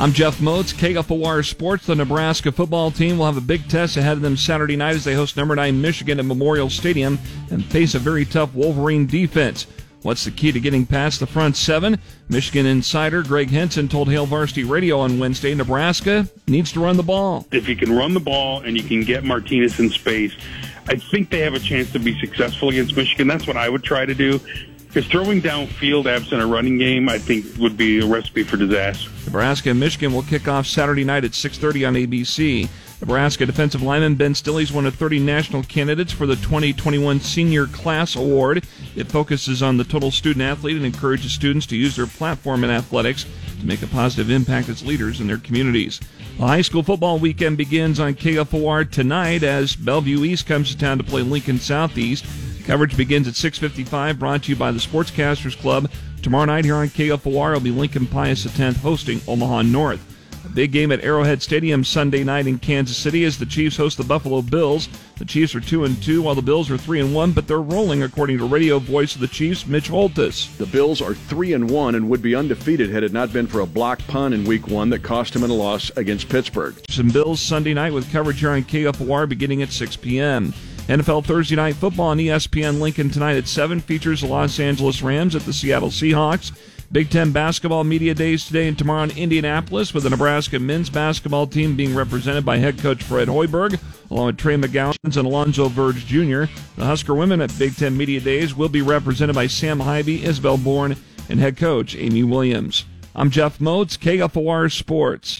I'm Jeff Moats, KFOR Sports. The Nebraska football team will have a big test ahead of them Saturday night as they host number 9 Michigan at Memorial Stadium and face a very tough Wolverine defense. What's the key to getting past the front seven? Michigan insider Greg Henson told Hail Varsity Radio on Wednesday Nebraska needs to run the ball. If you can run the ball and you can get Martinez in space, I think they have a chance to be successful against Michigan. That's what I would try to do. Because throwing downfield absent a running game, I think, would be a recipe for disaster. Nebraska and Michigan will kick off Saturday night at 6:30 on ABC. Nebraska defensive lineman Ben Stille is one of 30 national candidates for the 2021 Senior Class Award. It focuses on the total student athlete and encourages students to use their platform in athletics to make a positive impact as leaders in their communities. The high school football weekend begins on KFOR tonight as Bellevue East comes to town to play Lincoln Southeast. Coverage begins at 6:55. Brought to you by the Sportscasters Club. Tomorrow night here on KFOR will be Lincoln Pius X hosting Omaha North. A big game at Arrowhead Stadium Sunday night in Kansas City as the Chiefs host the Buffalo Bills. The Chiefs are two and two, while the Bills are three and one, but they're rolling, according to radio voice of the Chiefs, Mitch Holthus. The Bills are three and one and would be undefeated had it not been for a block punt in Week One that cost him a loss against Pittsburgh. Some Bills Sunday night with coverage here on KFOR beginning at 6 p.m. NFL Thursday Night Football on ESPN Lincoln tonight at 7 features the Los Angeles Rams at the Seattle Seahawks. Big Ten basketball media days today and tomorrow in Indianapolis with the Nebraska men's basketball team being represented by head coach Fred Hoiberg, along with Trey McGowan and Alonzo Verge Jr. The Husker women at Big Ten media days will be represented by Sam Haiby, Isabel Bourne, and head coach Amy Williams. I'm Jeff Moats, KFOR Sports.